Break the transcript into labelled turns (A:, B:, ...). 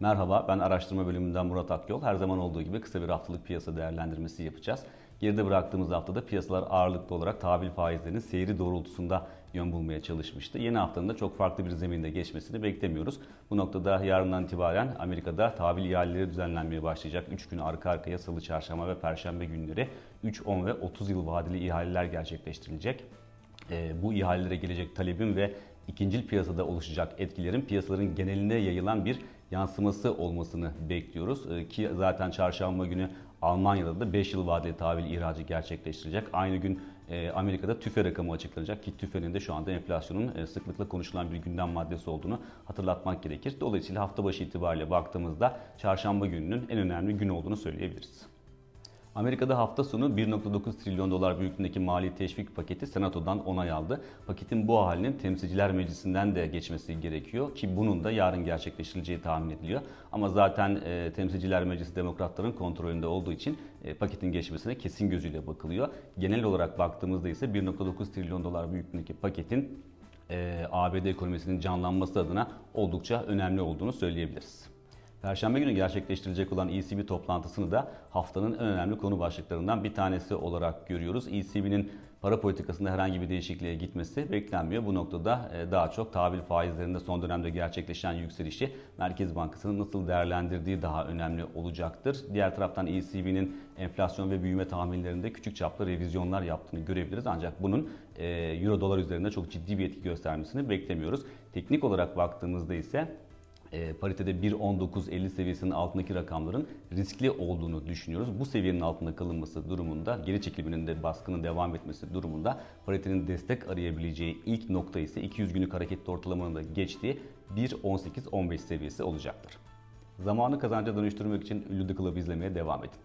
A: Merhaba, ben araştırma bölümünden Murat Akyol. Her zaman olduğu gibi kısa bir haftalık piyasa değerlendirmesi yapacağız. Geride bıraktığımız haftada piyasalar ağırlıklı olarak tahvil faizlerinin seyri doğrultusunda yön bulmaya çalışmıştı. Yeni haftanın da çok farklı bir zeminde geçmesini beklemiyoruz. Bu noktada yarından itibaren Amerika'da tahvil ihaleleri düzenlenmeye başlayacak. 3 gün arka arkaya salı, çarşamba ve perşembe günleri 3, 10 ve 30 yıl vadeli ihaleler gerçekleştirilecek. E, bu ihalelere gelecek talebin ve ikincil piyasada oluşacak etkilerin piyasaların geneline yayılan bir yansıması olmasını bekliyoruz. E, ki zaten çarşamba günü Almanya'da da 5 yıl vadeli tahvil ihracı gerçekleştirecek. Aynı gün e, Amerika'da tüfe rakamı açıklanacak ki tüfenin de şu anda enflasyonun e, sıklıkla konuşulan bir gündem maddesi olduğunu hatırlatmak gerekir. Dolayısıyla hafta başı itibariyle baktığımızda çarşamba gününün en önemli gün olduğunu söyleyebiliriz. Amerika'da hafta sonu 1.9 trilyon dolar büyüklüğündeki mali teşvik paketi senatodan onay aldı. Paketin bu halinin temsilciler meclisinden de geçmesi gerekiyor ki bunun da yarın gerçekleştirileceği tahmin ediliyor. Ama zaten e, temsilciler meclisi demokratların kontrolünde olduğu için e, paketin geçmesine kesin gözüyle bakılıyor. Genel olarak baktığımızda ise 1.9 trilyon dolar büyüklüğündeki paketin e, ABD ekonomisinin canlanması adına oldukça önemli olduğunu söyleyebiliriz. Perşembe günü gerçekleştirilecek olan ECB toplantısını da haftanın en önemli konu başlıklarından bir tanesi olarak görüyoruz. ECB'nin para politikasında herhangi bir değişikliğe gitmesi beklenmiyor. Bu noktada e, daha çok tahvil faizlerinde son dönemde gerçekleşen yükselişi Merkez Bankası'nın nasıl değerlendirdiği daha önemli olacaktır. Diğer taraftan ECB'nin enflasyon ve büyüme tahminlerinde küçük çaplı revizyonlar yaptığını görebiliriz. Ancak bunun e, Euro dolar üzerinde çok ciddi bir etki göstermesini beklemiyoruz. Teknik olarak baktığımızda ise e, paritede 1.19.50 seviyesinin altındaki rakamların riskli olduğunu düşünüyoruz. Bu seviyenin altında kalınması durumunda, geri çekilmenin de baskının devam etmesi durumunda paritenin destek arayabileceği ilk nokta ise 200 günlük hareketli ortalamanın da geçtiği 1.18-15 seviyesi olacaktır. Zamanı kazanca dönüştürmek için Ünlü The Club izlemeye devam edin.